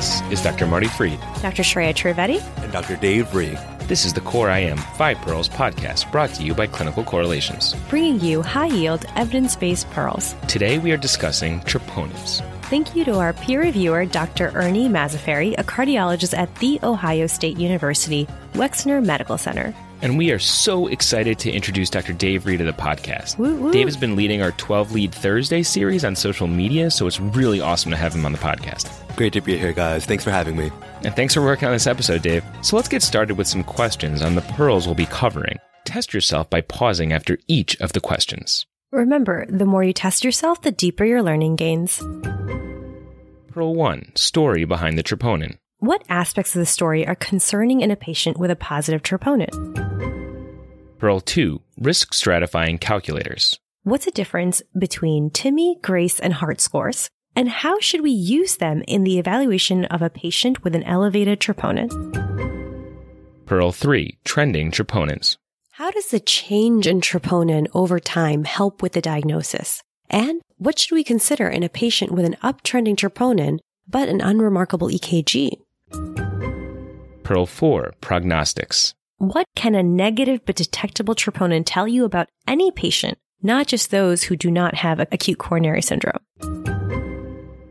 This is Dr. Marty Fried. Dr. Shreya Trivedi. And Dr. Dave Ree. This is the Core IM 5 Pearls podcast brought to you by Clinical Correlations, bringing you high yield, evidence based pearls. Today we are discussing troponins. Thank you to our peer reviewer, Dr. Ernie Mazzaferri, a cardiologist at The Ohio State University, Wexner Medical Center. And we are so excited to introduce Dr. Dave Ree to the podcast. Woo, woo. Dave has been leading our 12 Lead Thursday series on social media, so it's really awesome to have him on the podcast. Great to be here, guys. Thanks for having me. And thanks for working on this episode, Dave. So let's get started with some questions on the pearls we'll be covering. Test yourself by pausing after each of the questions. Remember, the more you test yourself, the deeper your learning gains. Pearl 1 Story behind the troponin. What aspects of the story are concerning in a patient with a positive troponin? Pearl 2 Risk stratifying calculators. What's the difference between TIMI, GRACE, and HEART scores? And how should we use them in the evaluation of a patient with an elevated troponin? Pearl 3 Trending troponins. How does the change in troponin over time help with the diagnosis? And what should we consider in a patient with an uptrending troponin but an unremarkable EKG? Pearl 4 Prognostics. What can a negative but detectable troponin tell you about any patient, not just those who do not have acute coronary syndrome?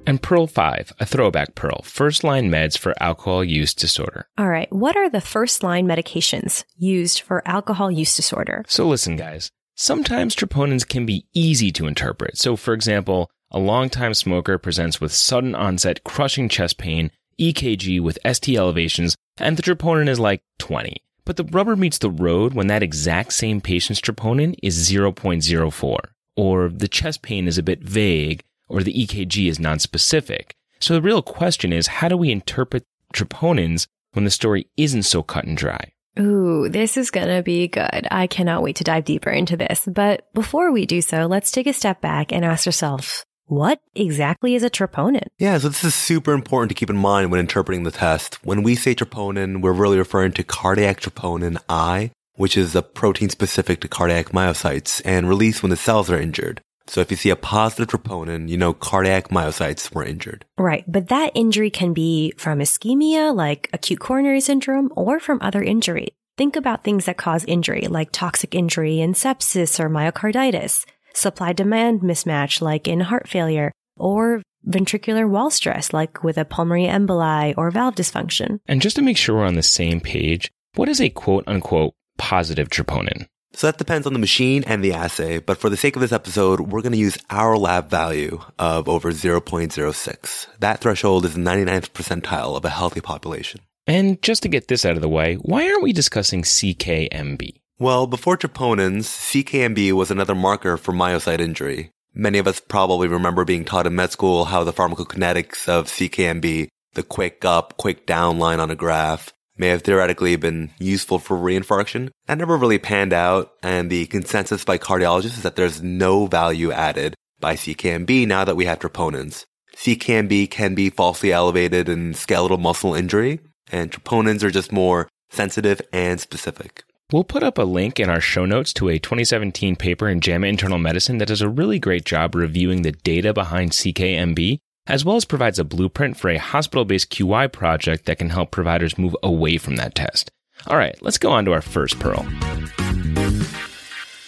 And Pearl 5, a throwback pearl, first line meds for alcohol use disorder. All right, what are the first line medications used for alcohol use disorder? So listen, guys. Sometimes troponins can be easy to interpret. So, for example, a longtime smoker presents with sudden onset crushing chest pain, EKG with ST elevations, and the troponin is like 20. But the rubber meets the road when that exact same patient's troponin is 0.04, or the chest pain is a bit vague, or the EKG is nonspecific. So the real question is how do we interpret troponins when the story isn't so cut and dry? Ooh, this is gonna be good. I cannot wait to dive deeper into this. But before we do so, let's take a step back and ask ourselves, what exactly is a troponin? Yeah, so this is super important to keep in mind when interpreting the test. When we say troponin, we're really referring to cardiac troponin I, which is a protein specific to cardiac myocytes and released when the cells are injured. So if you see a positive troponin, you know cardiac myocytes were injured. Right. But that injury can be from ischemia, like acute coronary syndrome, or from other injury. Think about things that cause injury, like toxic injury and sepsis or myocarditis supply demand mismatch like in heart failure, or ventricular wall stress like with a pulmonary emboli or valve dysfunction. And just to make sure we're on the same page, what is a quote unquote positive troponin? So that depends on the machine and the assay, but for the sake of this episode, we're going to use our lab value of over 0.06. That threshold is the 99th percentile of a healthy population. And just to get this out of the way, why aren't we discussing CKMB? Well, before troponins, CKMB was another marker for myocyte injury. Many of us probably remember being taught in med school how the pharmacokinetics of CKMB, the quick up, quick down line on a graph, may have theoretically been useful for reinfarction. That never really panned out, and the consensus by cardiologists is that there's no value added by CKMB now that we have troponins. CKMB can be falsely elevated in skeletal muscle injury, and troponins are just more sensitive and specific. We'll put up a link in our show notes to a 2017 paper in JAMA Internal Medicine that does a really great job reviewing the data behind CKMB, as well as provides a blueprint for a hospital based QI project that can help providers move away from that test. All right, let's go on to our first pearl.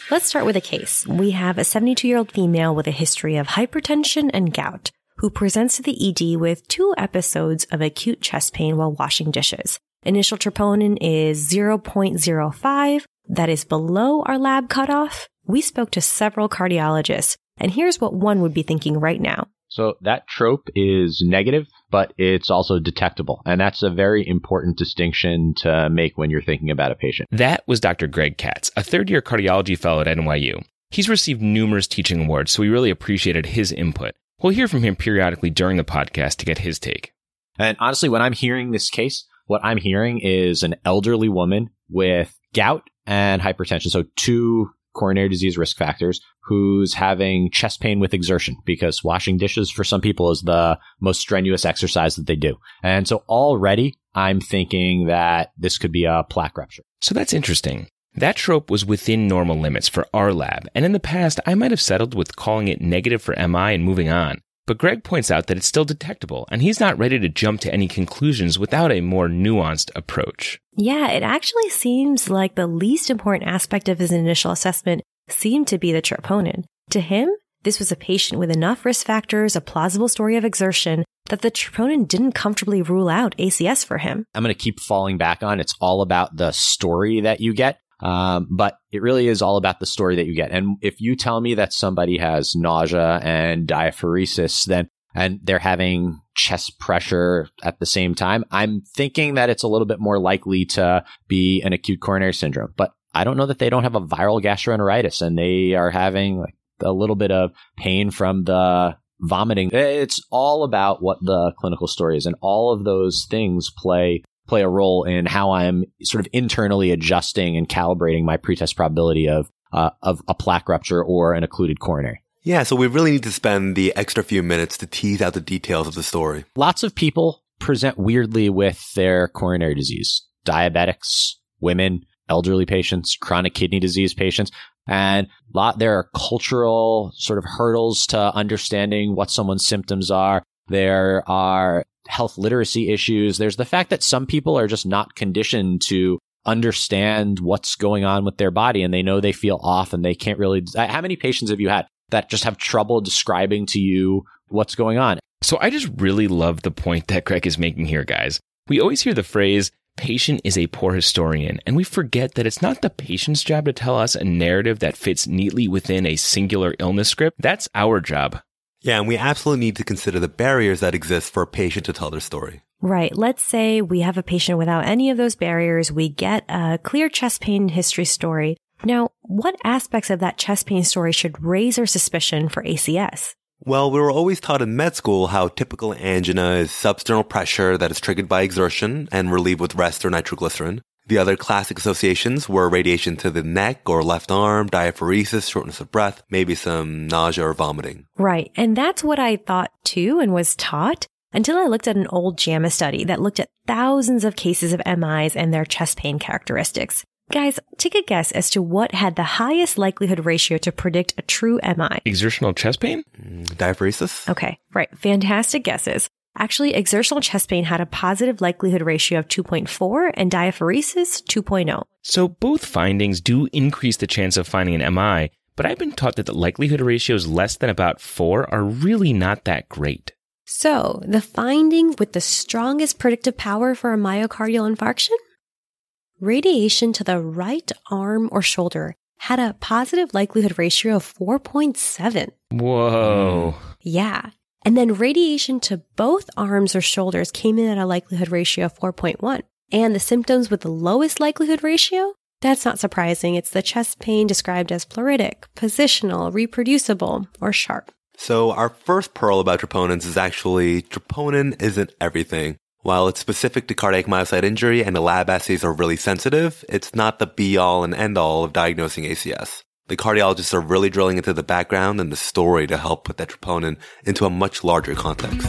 Let's start with a case. We have a 72 year old female with a history of hypertension and gout who presents to the ED with two episodes of acute chest pain while washing dishes. Initial troponin is 0.05. That is below our lab cutoff. We spoke to several cardiologists, and here's what one would be thinking right now. So that trope is negative, but it's also detectable. And that's a very important distinction to make when you're thinking about a patient. That was Dr. Greg Katz, a third year cardiology fellow at NYU. He's received numerous teaching awards, so we really appreciated his input. We'll hear from him periodically during the podcast to get his take. And honestly, when I'm hearing this case, what I'm hearing is an elderly woman with gout and hypertension. So two coronary disease risk factors who's having chest pain with exertion because washing dishes for some people is the most strenuous exercise that they do. And so already I'm thinking that this could be a plaque rupture. So that's interesting. That trope was within normal limits for our lab, and in the past I might have settled with calling it negative for MI and moving on. But Greg points out that it's still detectable, and he's not ready to jump to any conclusions without a more nuanced approach. Yeah, it actually seems like the least important aspect of his initial assessment seemed to be the troponin. To him, this was a patient with enough risk factors, a plausible story of exertion, that the troponin didn't comfortably rule out ACS for him. I'm going to keep falling back on it's all about the story that you get. Um, but it really is all about the story that you get. And if you tell me that somebody has nausea and diaphoresis, then and they're having chest pressure at the same time, I'm thinking that it's a little bit more likely to be an acute coronary syndrome. But I don't know that they don't have a viral gastroenteritis and they are having like a little bit of pain from the vomiting. It's all about what the clinical story is, and all of those things play play a role in how I'm sort of internally adjusting and calibrating my pretest probability of uh, of a plaque rupture or an occluded coronary. Yeah, so we really need to spend the extra few minutes to tease out the details of the story. Lots of people present weirdly with their coronary disease. Diabetics, women, elderly patients, chronic kidney disease patients. And lot, there are cultural sort of hurdles to understanding what someone's symptoms are. There are health literacy issues. There's the fact that some people are just not conditioned to understand what's going on with their body and they know they feel off and they can't really. Uh, how many patients have you had that just have trouble describing to you what's going on? So I just really love the point that Greg is making here, guys. We always hear the phrase, patient is a poor historian, and we forget that it's not the patient's job to tell us a narrative that fits neatly within a singular illness script. That's our job. Yeah, and we absolutely need to consider the barriers that exist for a patient to tell their story. Right. Let's say we have a patient without any of those barriers. We get a clear chest pain history story. Now, what aspects of that chest pain story should raise our suspicion for ACS? Well, we were always taught in med school how typical angina is substernal pressure that is triggered by exertion and relieved with rest or nitroglycerin. The other classic associations were radiation to the neck or left arm, diaphoresis, shortness of breath, maybe some nausea or vomiting. Right. And that's what I thought too and was taught until I looked at an old JAMA study that looked at thousands of cases of MIs and their chest pain characteristics. Guys, take a guess as to what had the highest likelihood ratio to predict a true MI. Exertional chest pain? Mm, diaphoresis? Okay, right. Fantastic guesses. Actually, exertional chest pain had a positive likelihood ratio of 2.4 and diaphoresis 2.0. So both findings do increase the chance of finding an MI, but I've been taught that the likelihood ratios less than about 4 are really not that great. So, the finding with the strongest predictive power for a myocardial infarction? Radiation to the right arm or shoulder had a positive likelihood ratio of 4.7. Whoa. Yeah. And then radiation to both arms or shoulders came in at a likelihood ratio of 4.1. And the symptoms with the lowest likelihood ratio? That's not surprising. It's the chest pain described as pleuritic, positional, reproducible, or sharp. So our first pearl about troponins is actually troponin isn't everything. While it's specific to cardiac myocyte injury and the lab assays are really sensitive, it's not the be all and end all of diagnosing ACS. The cardiologists are really drilling into the background and the story to help put that troponin into a much larger context.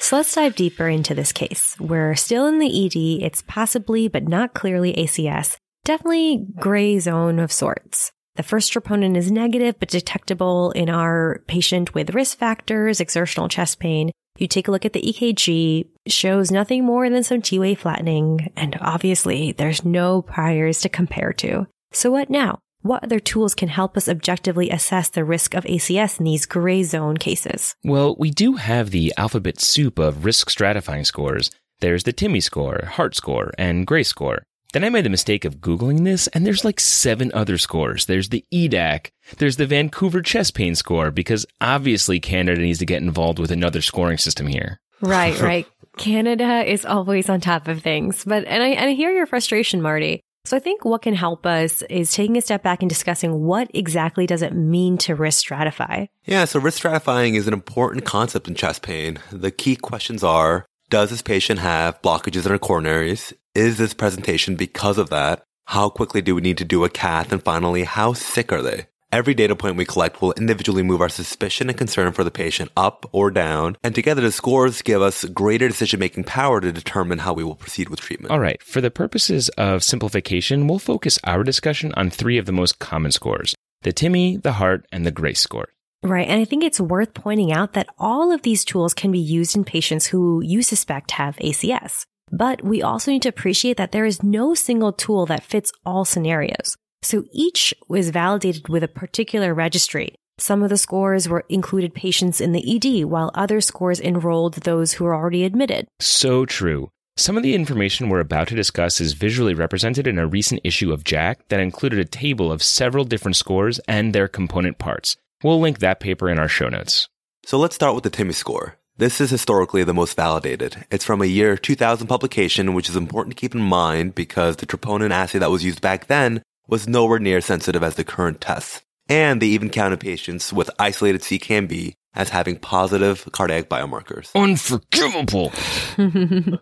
So let's dive deeper into this case. We're still in the ED. It's possibly, but not clearly ACS. Definitely gray zone of sorts. The first troponin is negative, but detectable in our patient with risk factors, exertional chest pain. You take a look at the EKG, shows nothing more than some T-wave flattening, and obviously there's no priors to compare to. So what now? What other tools can help us objectively assess the risk of ACS in these gray zone cases? Well, we do have the alphabet soup of risk stratifying scores. There's the TIMI score, HEART score, and GRACE score. Then I made the mistake of Googling this, and there's like seven other scores. There's the EDAC, there's the Vancouver chest pain score, because obviously Canada needs to get involved with another scoring system here. Right, right. Canada is always on top of things. But, and I, and I hear your frustration, Marty. So I think what can help us is taking a step back and discussing what exactly does it mean to risk stratify? Yeah, so risk stratifying is an important concept in chest pain. The key questions are, does this patient have blockages in her coronaries? Is this presentation because of that? How quickly do we need to do a cath? And finally, how sick are they? Every data point we collect will individually move our suspicion and concern for the patient up or down, and together the scores give us greater decision making power to determine how we will proceed with treatment. All right, for the purposes of simplification, we'll focus our discussion on three of the most common scores the TIMI, the Heart, and the GRACE score. Right. And I think it's worth pointing out that all of these tools can be used in patients who you suspect have ACS. But we also need to appreciate that there is no single tool that fits all scenarios. So each was validated with a particular registry. Some of the scores were included patients in the ED, while other scores enrolled those who were already admitted. So true. Some of the information we're about to discuss is visually represented in a recent issue of JACC that included a table of several different scores and their component parts. We'll link that paper in our show notes. So let's start with the TIMI score. This is historically the most validated. It's from a year 2000 publication, which is important to keep in mind because the troponin assay that was used back then was nowhere near sensitive as the current tests. And they even counted patients with isolated CKMB as having positive cardiac biomarkers. Unforgivable.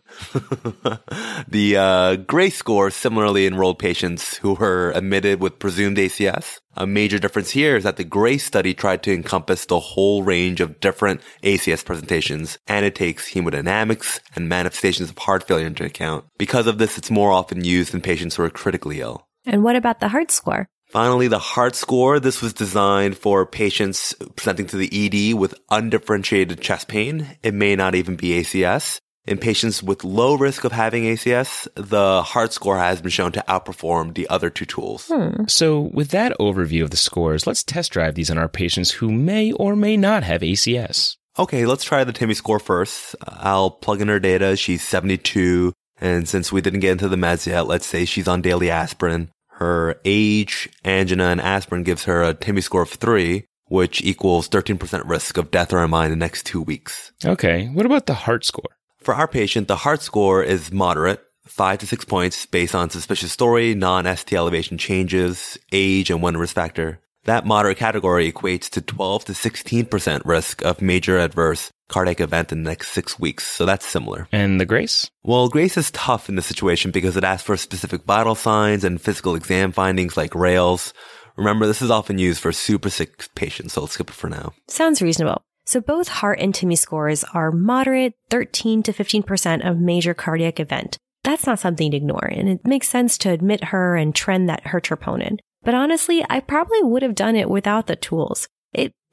the uh, GRACE score similarly enrolled patients who were admitted with presumed ACS. A major difference here is that the GRACE study tried to encompass the whole range of different ACS presentations, and it takes hemodynamics and manifestations of heart failure into account. Because of this, it's more often used in patients who are critically ill. And what about the heart score? Finally, the heart score. This was designed for patients presenting to the ED with undifferentiated chest pain. It may not even be ACS. In patients with low risk of having ACS, the heart score has been shown to outperform the other two tools. Hmm. So, with that overview of the scores, let's test drive these on our patients who may or may not have ACS. Okay, let's try the TIMI score first. I'll plug in her data. She's 72. And since we didn't get into the meds yet, let's say she's on daily aspirin. Her age, angina, and aspirin gives her a TIMI score of 3, which equals 13% risk of death or MI in the next two weeks. Okay, what about the heart score? For our patient, the heart score is moderate, 5 to 6 points based on suspicious story, non-ST elevation changes, age, and one risk factor. That moderate category equates to 12 to 16% risk of major adverse cardiac event in the next six weeks. So that's similar. And the grace? Well, grace is tough in this situation because it asks for specific vital signs and physical exam findings like rales. Remember, this is often used for super sick patients, so let's skip it for now. Sounds reasonable. So both heart and TIMI scores are moderate, 13 to 15% of major cardiac event. That's not something to ignore, and it makes sense to admit her and trend that her troponin. But honestly, I probably would have done it without the tools.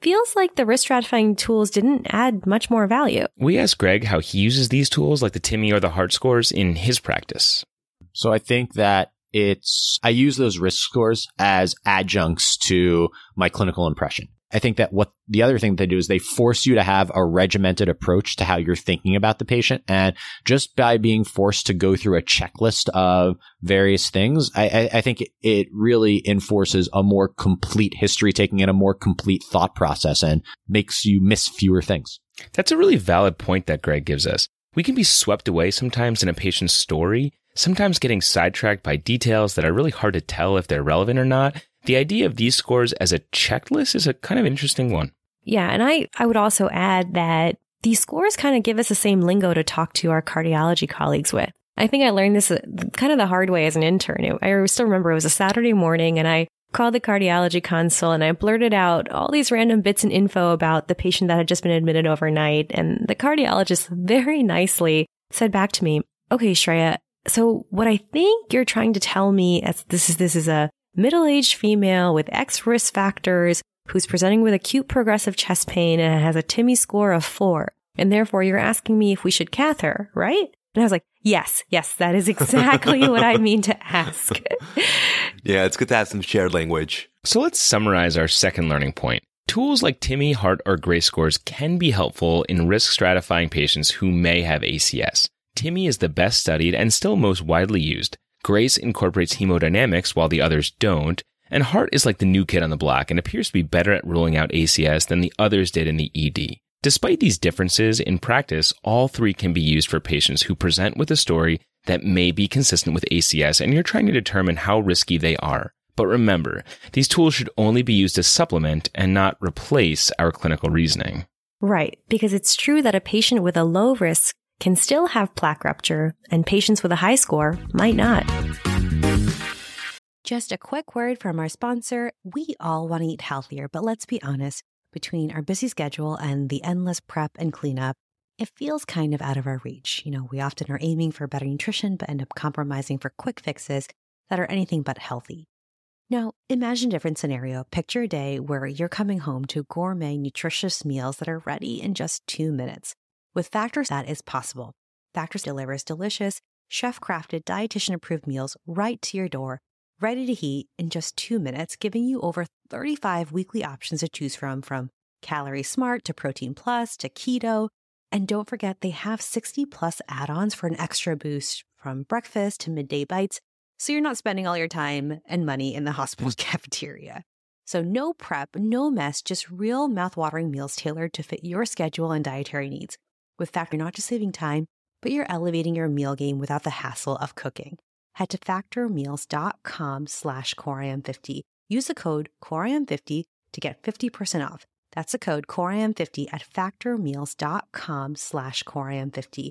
It feels like the risk stratifying tools didn't add much more value. We asked Greg how he uses these tools like the TIMI or the heart scores in his practice. So I think that it's, I use those risk scores as adjuncts to my clinical impression. I think that what the other thing that they do is they force you to have a regimented approach to how you're thinking about the patient. And just by being forced to go through a checklist of various things, I, I, I think it, it really enforces a more complete history taking and a more complete thought process and makes you miss fewer things. That's a really valid point that Greg gives us. We can be swept away sometimes in a patient's story, sometimes getting sidetracked by details that are really hard to tell if they're relevant or not. The idea of these scores as a checklist is a kind of interesting one. Yeah, and I, I would also add that these scores kind of give us the same lingo to talk to our cardiology colleagues with. I think I learned this uh, kind of the hard way as an intern. I still remember it was a Saturday morning and I called the cardiology console and I blurted out all these random bits and info about the patient that had just been admitted overnight. And the cardiologist very nicely said back to me, okay, Shreya, so what I think you're trying to tell me is this is, this is a middle-aged female with X risk factors who's presenting with acute progressive chest pain and has a TIMI score of four. And therefore you're asking me if we should cath her, right? And I was like, yes, yes, that is exactly what I mean to ask. Yeah, it's good to have some shared language. So let's summarize our second learning point. Tools like TIMI, Heart, or GRACE scores can be helpful in risk stratifying patients who may have ACS. TIMI is the best studied and still most widely used. Grace incorporates hemodynamics while the others don't. And Heart is like the new kid on the block and appears to be better at ruling out ACS than the others did in the ED. Despite these differences, in practice, all three can be used for patients who present with a story that may be consistent with ACS and you're trying to determine how risky they are. But remember, these tools should only be used to supplement and not replace our clinical reasoning. Right, because it's true that a patient with a low risk can still have plaque rupture, and patients with a high score might not. Just a quick word from our sponsor. We all want to eat healthier, but let's be honest, between our busy schedule and the endless prep and cleanup, it feels kind of out of our reach. You know, we often are aiming for better nutrition, but end up compromising for quick fixes that are anything but healthy. Now, imagine a different scenario. Picture a day where you're coming home to gourmet, nutritious meals that are ready in just two minutes. With Factors, that is possible. Factors delivers delicious, chef crafted, dietitian approved meals right to your door, ready to heat in just two minutes, giving you over 35 weekly options to choose from, from Calorie Smart to Protein Plus to Keto. And don't forget, they have 60 plus add ons for an extra boost from breakfast to midday bites so you're not spending all your time and money in the hospital's cafeteria. So no prep, no mess, just real mouthwatering meals tailored to fit your schedule and dietary needs. With Factor, you're not just saving time, but you're elevating your meal game without the hassle of cooking. Head to factormeals.com slash coreim50. Use the code coreim50 to get 50% off. That's the code coreim50 at factormeals.com slash coreim50.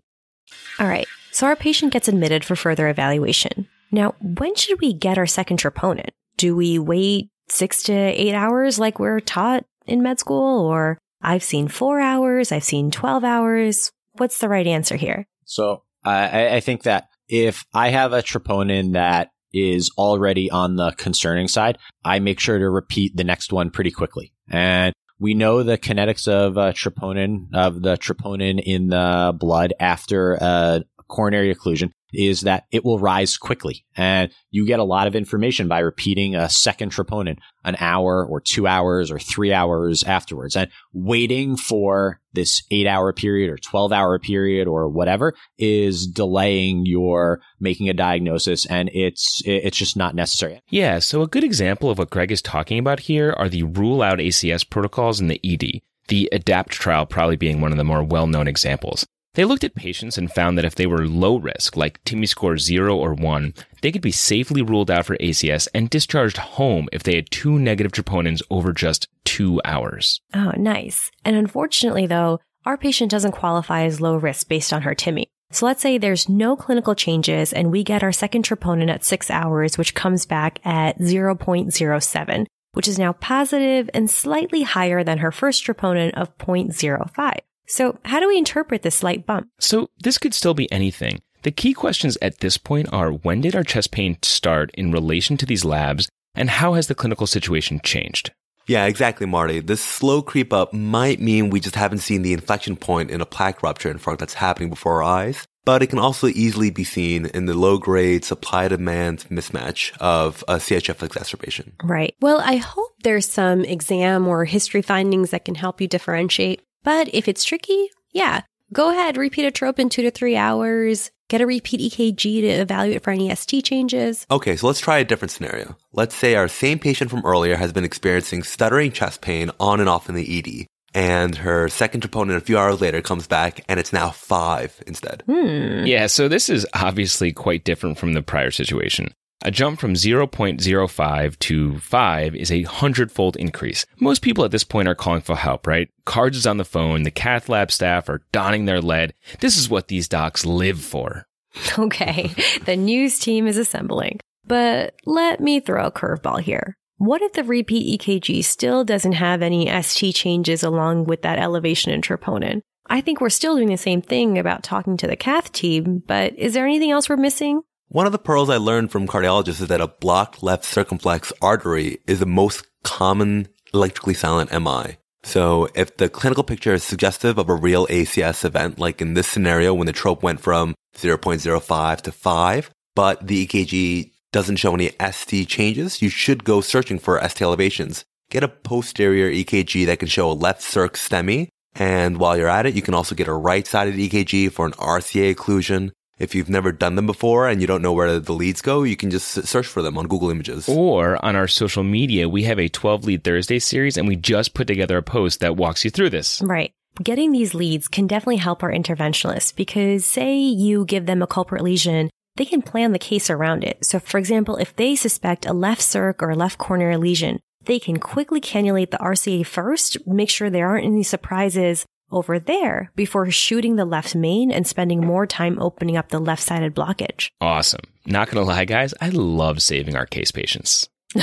All right, so our patient gets admitted for further evaluation. Now, when should we get our second troponin? Do we wait six to eight hours like we're taught in med school? Or I've seen four hours, I've seen 12 hours. What's the right answer here? So I, I think that if I have a troponin that is already on the concerning side, I make sure to repeat the next one pretty quickly. And we know the kinetics of uh, troponin, of the troponin in the blood after a coronary occlusion is that it will rise quickly and you get a lot of information by repeating a second troponin an hour or two hours or three hours afterwards and waiting for this eight hour period or 12 hour period or whatever is delaying your making a diagnosis and it's it's just not necessary. Yeah, so a good example of what Greg is talking about here are the rule out ACS protocols in the ED. The ADAPT trial probably being one of the more well-known examples. They looked at patients and found that if they were low risk, like TIMI score 0 or 1, they could be safely ruled out for ACS and discharged home if they had two negative troponins over just two hours. Oh, nice. And unfortunately, though, our patient doesn't qualify as low risk based on her TIMI. So let's say there's no clinical changes and we get our second troponin at six hours, which comes back at 0.07, which is now positive and slightly higher than her first troponin of 0.05. So, how do we interpret this slight bump? So, this could still be anything. The key questions at this point are when did our chest pain start in relation to these labs, and how has the clinical situation changed? Yeah, exactly, Marty. This slow creep up might mean we just haven't seen the inflection point in a plaque rupture infarct that's happening before our eyes, but it can also easily be seen in the low grade supply demand mismatch of a CHF exacerbation. Right. Well, I hope there's some exam or history findings that can help you differentiate. But if it's tricky, yeah, go ahead, repeat a trope in two to three hours, get a repeat EKG to evaluate for any ST changes. Okay, so let's try a different scenario. Let's say our same patient from earlier has been experiencing stuttering chest pain on and off in the ED. And her second troponin a few hours later comes back and it's now five instead. Hmm. Yeah, so this is obviously quite different from the prior situation. A jump from 0.05 to 5 is a hundredfold increase. Most people at this point are calling for help, right? Cards is on the phone, the cath lab staff are donning their lead. This is what these docs live for. Okay, the news team is assembling. But let me throw a curveball here. What if the repeat EKG still doesn't have any ST changes along with that elevation in troponin? I think we're still doing the same thing about talking to the cath team, but is there anything else we're missing? One of the pearls I learned from cardiologists is that a blocked left circumflex artery is the most common electrically silent MI. So if the clinical picture is suggestive of a real ACS event, like in this scenario when the trope went from 0.05 to 5, but the EKG doesn't show any ST changes, you should go searching for ST elevations. Get a posterior EKG that can show a left circ STEMI. And while you're at it, you can also get a right-sided EKG for an RCA occlusion. If you've never done them before and you don't know where the leads go, you can just search for them on Google Images. Or on our social media, we have a 12 lead Thursday series and we just put together a post that walks you through this. Right. Getting these leads can definitely help our interventionalists because say you give them a culprit lesion, they can plan the case around it. So for example, if they suspect a left circ or a left coronary lesion, they can quickly cannulate the RCA first, make sure there aren't any surprises over there before shooting the left main and spending more time opening up the left sided blockage. Awesome. Not gonna lie, guys, I love saving our case patients.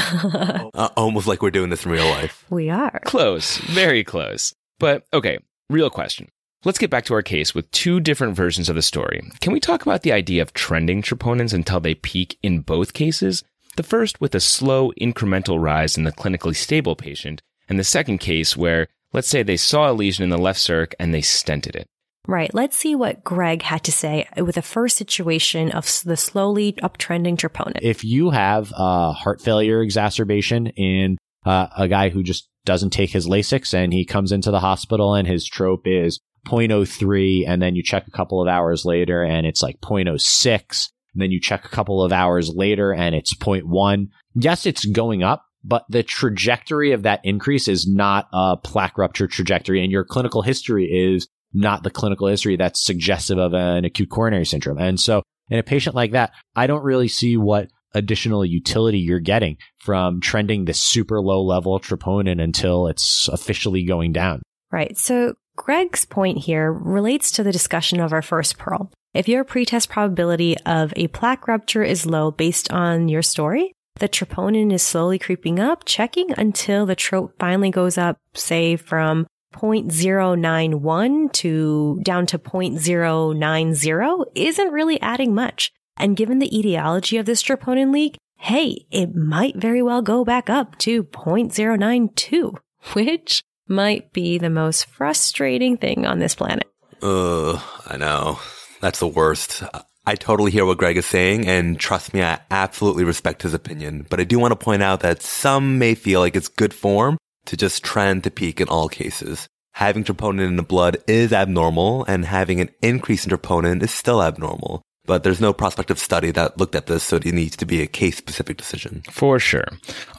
Uh, almost like we're doing this in real life. We are. Close, very close. But okay, real question. Let's get back to our case with two different versions of the story. Can we talk about the idea of trending troponins until they peak in both cases? The first with a slow incremental rise in the clinically stable patient, and the second case where, let's say they saw a lesion in the left circ and they stented it. Right. Let's see what Greg had to say with the first situation of the slowly uptrending troponin. If you have a heart failure exacerbation in uh, a guy who just doesn't take his Lasix and he comes into the hospital and his trope is 0.03 and then you check a couple of hours later and it's like 0.06 and then you check a couple of hours later and it's 0.1 yes it's going up but the trajectory of that increase is not a plaque rupture trajectory and your clinical history is not the clinical history that's suggestive of an acute coronary syndrome and so in a patient like that i don't really see what additional utility you're getting from trending this super low level troponin until it's officially going down Right. So Greg's point here relates to the discussion of our first pearl. If your pretest probability of a plaque rupture is low based on your story, the troponin is slowly creeping up, checking until the trope finally goes up, say from 0.091 to down to 0.090 isn't really adding much. And given the etiology of this troponin leak, hey, it might very well go back up to 0.092, which might be the most frustrating thing on this planet. Ugh, I know. That's the worst. I totally hear what Greg is saying, and trust me, I absolutely respect his opinion. But I do want to point out that some may feel like it's good form to just trend to peak in all cases. Having troponin in the blood is abnormal, and having an increase in troponin is still abnormal but there's no prospective study that looked at this, so it needs to be a case specific decision. For sure.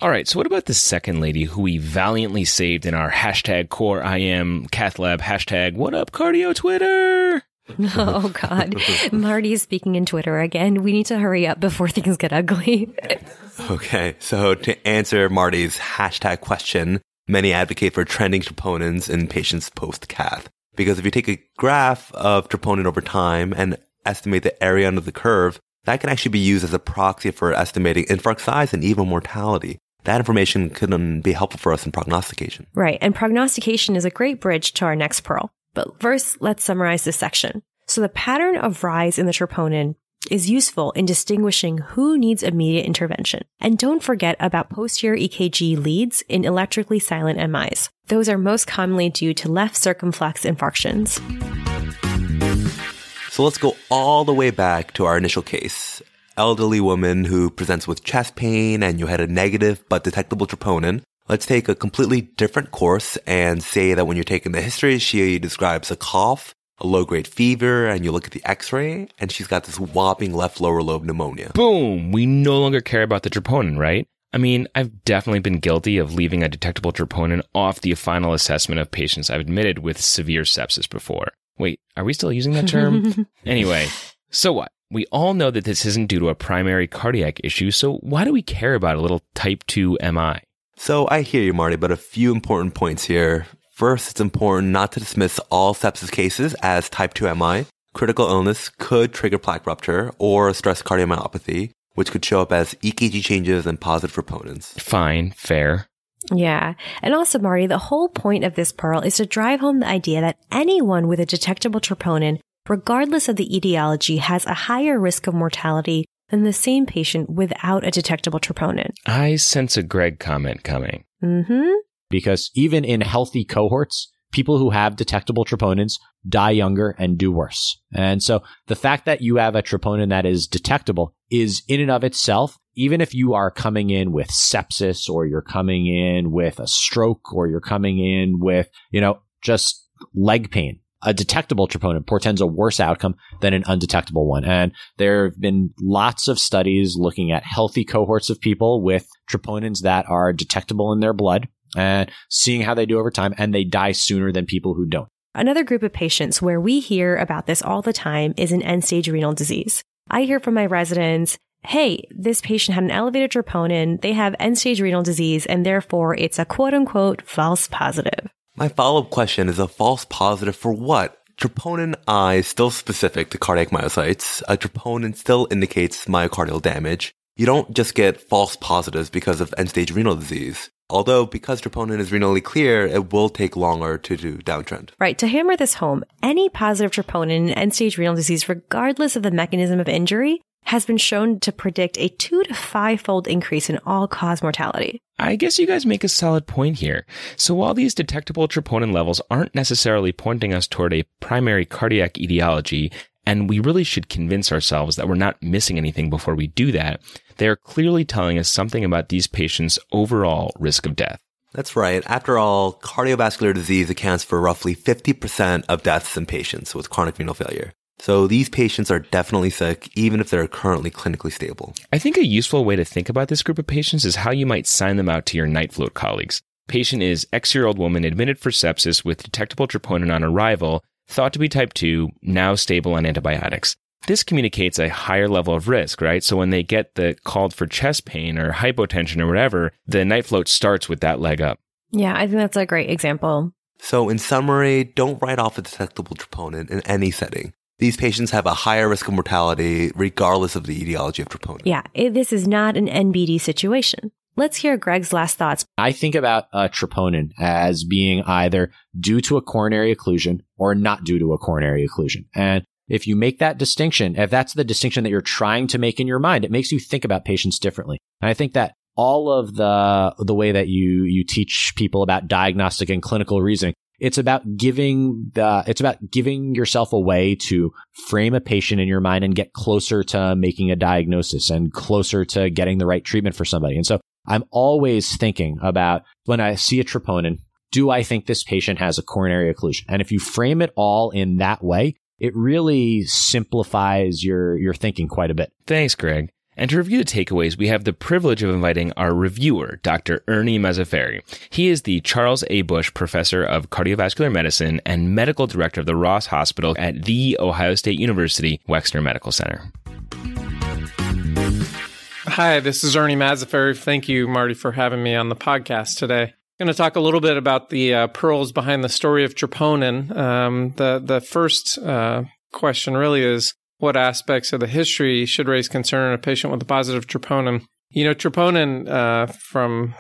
All right, so what about the second lady who we valiantly saved in our hashtag core IM cath lab hashtag what up cardio Twitter? Oh God, Marty is speaking in Twitter again. We need to hurry up before things get ugly. okay, so to answer Marty's hashtag question, many advocate for trending troponins in patients post cath. Because if you take a graph of troponin over time and estimate the area under the curve, that can actually be used as a proxy for estimating infarct size and even mortality. That information can be helpful for us in prognostication. Right. And prognostication is a great bridge to our next pearl. But first, let's summarize this section. So the pattern of rise in the troponin is useful in distinguishing who needs immediate intervention. And don't forget about posterior EKG leads in electrically silent MIs. Those are most commonly due to left circumflex infarctions. So let's go all the way back to our initial case. Elderly woman who presents with chest pain and you had a negative but detectable troponin. Let's take a completely different course and say that when you're taking the history, she describes a cough, a low grade fever, and you look at the x ray, and she's got this whopping left lower lobe pneumonia. Boom! We no longer care about the troponin, right? I mean, I've definitely been guilty of leaving a detectable troponin off the final assessment of patients I've admitted with severe sepsis before. Wait, are we still using that term? anyway, so what? We all know that this isn't due to a primary cardiac issue, so why do we care about a little type 2 MI? So I hear you, Marty, but a few important points here. First, it's important not to dismiss all sepsis cases as type 2 MI. Critical illness could trigger plaque rupture or stress cardiomyopathy, which could show up as EKG changes and positive troponins. Fine, fair. Yeah. And also, Marty, the whole point of this pearl is to drive home the idea that anyone with a detectable troponin, regardless of the etiology, has a higher risk of mortality than the same patient without a detectable troponin. I sense a Greg comment coming. Mm-hmm. Because even in healthy cohorts, people who have detectable troponins die younger and do worse. And so the fact that you have a troponin that is detectable is in and of itself, even if you are coming in with sepsis or you're coming in with a stroke or you're coming in with, you know, just leg pain, a detectable troponin portends a worse outcome than an undetectable one. And there have been lots of studies looking at healthy cohorts of people with troponins that are detectable in their blood and seeing how they do over time, and they die sooner than people who don't. Another group of patients where we hear about this all the time is an end stage renal disease. I hear from my residents, hey, this patient had an elevated troponin, they have end stage renal disease, and therefore it's a quote unquote false positive. My follow up question is a false positive for what? Troponin I is still specific to cardiac myocytes. A troponin still indicates myocardial damage. You don't just get false positives because of end stage renal disease. Although, because troponin is renally clear, it will take longer to do downtrend. Right. To hammer this home, any positive troponin in end stage renal disease, regardless of the mechanism of injury, has been shown to predict a two to five fold increase in all cause mortality. I guess you guys make a solid point here. So while these detectable troponin levels aren't necessarily pointing us toward a primary cardiac etiology, and we really should convince ourselves that we're not missing anything before we do that, they are clearly telling us something about these patients' overall risk of death. That's right. After all, cardiovascular disease accounts for roughly 50% of deaths in patients with chronic renal failure. So these patients are definitely sick, even if they're currently clinically stable. I think a useful way to think about this group of patients is how you might sign them out to your night float colleagues. Patient is X year old woman admitted for sepsis with detectable troponin on arrival, thought to be type 2, now stable on antibiotics. This communicates a higher level of risk, right? So when they get the called for chest pain or hypotension or whatever, the night float starts with that leg up. Yeah, I think that's a great example. So in summary, don't write off a detectable troponin in any setting. These patients have a higher risk of mortality regardless of the etiology of troponin. Yeah, it, this is not an NBD situation. Let's hear Greg's last thoughts. I think about uh, troponin as being either due to a coronary occlusion or not due to a coronary occlusion. And if you make that distinction, if that's the distinction that you're trying to make in your mind, it makes you think about patients differently. And I think that all of the the way that you you teach people about diagnostic and clinical reasoning it's about giving the, it's about giving yourself a way to frame a patient in your mind and get closer to making a diagnosis and closer to getting the right treatment for somebody. And so I'm always thinking about when I see a troponin, do I think this patient has a coronary occlusion? And if you frame it all in that way, it really simplifies your, your thinking quite a bit. Thanks, Greg. And to review the takeaways, we have the privilege of inviting our reviewer, Dr. Ernie Mazzaferri. He is the Charles A. Bush Professor of Cardiovascular Medicine and Medical Director of the Ross Hospital at The Ohio State University Wexner Medical Center. Hi, this is Ernie Mazzaferri. Thank you, Marty, for having me on the podcast today. Going to talk a little bit about the uh, pearls behind the story of troponin. Um, the the first uh, question really is what aspects of the history should raise concern in a patient with a positive troponin. You know, troponin uh, from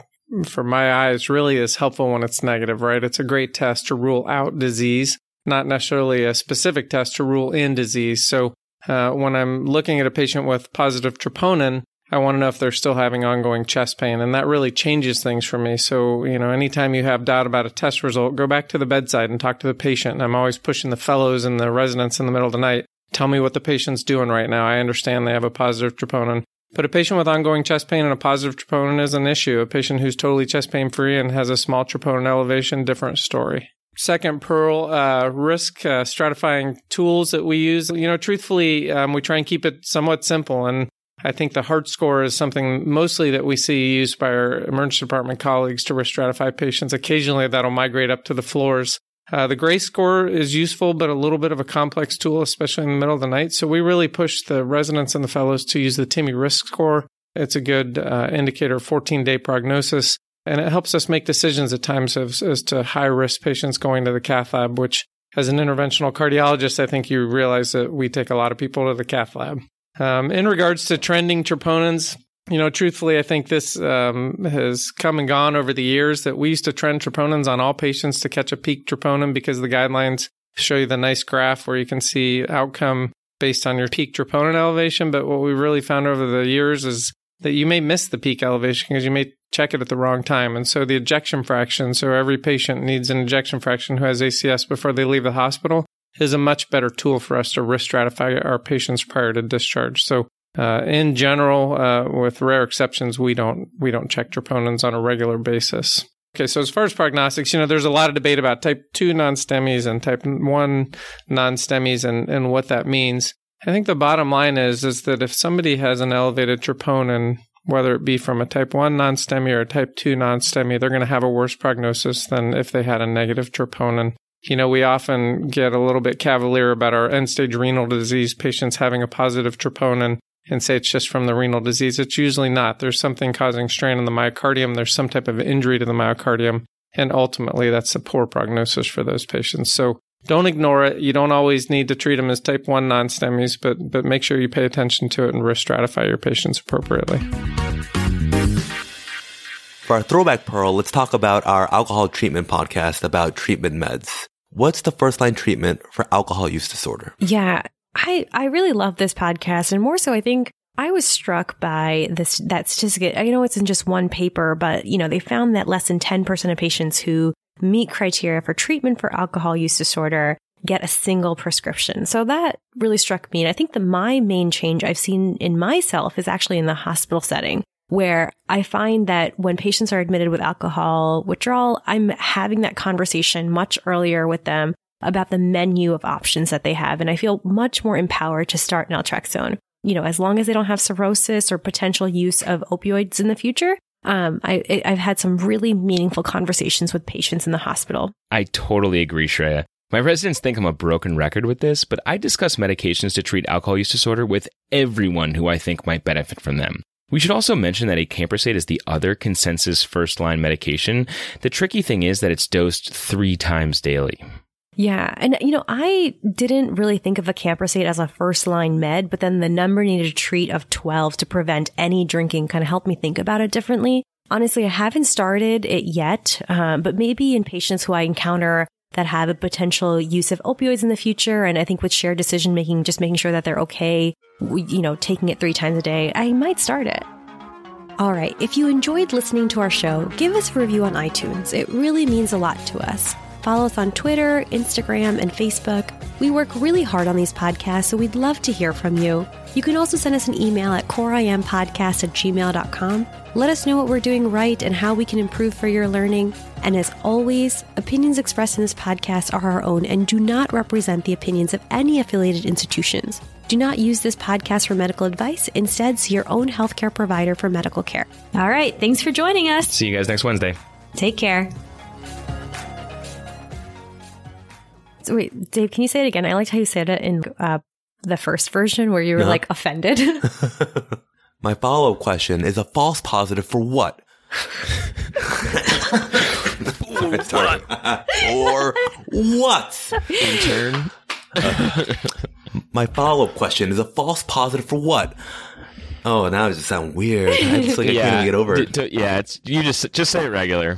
from my eyes really is helpful when it's negative, right? It's a great test to rule out disease, not necessarily a specific test to rule in disease. So uh, when I'm looking at a patient with positive troponin, I want to know if they're still having ongoing chest pain. And that really changes things for me. So, you know, anytime you have doubt about a test result, go back to the bedside and talk to the patient. I'm always pushing the fellows and the residents in the middle of the night. Tell me what the patient's doing right now. I understand they have a positive troponin. But a patient with ongoing chest pain and a positive troponin is an issue. A patient who's totally chest pain free and has a small troponin elevation, different story. Second pearl, uh, risk uh, stratifying tools that we use. You know, truthfully, um, we try and keep it somewhat simple. And I think the heart score is something mostly that we see used by our emergency department colleagues to risk stratify patients. Occasionally that'll migrate up to the floors. Uh, the GRACE score is useful, but a little bit of a complex tool, especially in the middle of the night. So we really push the residents and the fellows to use the TIMI risk score. It's a good uh, indicator of 14 day prognosis, and it helps us make decisions at times as, as to high risk patients going to the cath lab, which as an interventional cardiologist, I think you realize that we take a lot of people to the cath lab. Um, in regards to trending troponins, you know, truthfully, I think this um, has come and gone over the years that we used to trend troponins on all patients to catch a peak troponin because the guidelines show you the nice graph where you can see outcome based on your peak troponin elevation. But what we really found over the years is that you may miss the peak elevation because you may check it at the wrong time. And so the ejection fraction, so every patient needs an ejection fraction who has ACS before they leave the hospital is a much better tool for us to risk stratify our patients prior to discharge. So uh, in general, uh, with rare exceptions, we don't we don't check troponins on a regular basis. Okay, so as far as prognostics, you know, there's a lot of debate about type two non-STEMIs and type one non-STEMIs and, and what that means. I think the bottom line is is that if somebody has an elevated troponin, whether it be from a type one non-STEMI or a type two non-STEMI, they're going to have a worse prognosis than if they had a negative troponin. You know, we often get a little bit cavalier about our end stage renal disease patients having a positive troponin and say it's just from the renal disease. It's usually not. There's something causing strain in the myocardium. There's some type of injury to the myocardium. And ultimately, that's a poor prognosis for those patients. So don't ignore it. You don't always need to treat them as type 1 non STEMIs, but, but make sure you pay attention to it and risk stratify your patients appropriately. For our throwback pearl, let's talk about our alcohol treatment podcast about treatment meds. What's the first line treatment for alcohol use disorder? Yeah, I, I really love this podcast. And more so, I think I was struck by this, that statistic. I know it's in just one paper, but you know, they found that less than 10% of patients who meet criteria for treatment for alcohol use disorder get a single prescription. So that really struck me. And I think that my main change I've seen in myself is actually in the hospital setting where I find that when patients are admitted with alcohol withdrawal, I'm having that conversation much earlier with them about the menu of options that they have. And I feel much more empowered to start naltrexone. You know, as long as they don't have cirrhosis or potential use of opioids in the future, um, I, I've had some really meaningful conversations with patients in the hospital. I totally agree, Shreya. My residents think I'm a broken record with this, but I discuss medications to treat alcohol use disorder with everyone who I think might benefit from them. We should also mention that acamprosate is the other consensus first line medication. The tricky thing is that it's dosed three times daily. Yeah. And, you know, I didn't really think of acamprosate as a first line med, but then the number needed to treat of 12 to prevent any drinking kind of helped me think about it differently. Honestly, I haven't started it yet, um, but maybe in patients who I encounter that have a potential use of opioids in the future. And I think with shared decision making, just making sure that they're okay, you know, taking it three times a day, I might start it. All right. If you enjoyed listening to our show, give us a review on iTunes. It really means a lot to us. Follow us on Twitter, Instagram, and Facebook. We work really hard on these podcasts, so we'd love to hear from you. You can also send us an email at coreimpodcast at gmail.com. Let us know what we're doing right and how we can improve for your learning. And as always, opinions expressed in this podcast are our own and do not represent the opinions of any affiliated institutions. Do not use this podcast for medical advice. Instead, see your own healthcare provider for medical care. All right. Thanks for joining us. See you guys next Wednesday. Take care. So wait, Dave, can you say it again? I liked how you said it in uh, the first version where you were No. like offended. My follow up question is a false positive for what? Sorry, sorry. or what? In Intern. My follow up question is a false positive for what? Oh, now it just sound weird. I just like I can't even get over D- it. d- yeah, it's you just just say it regular.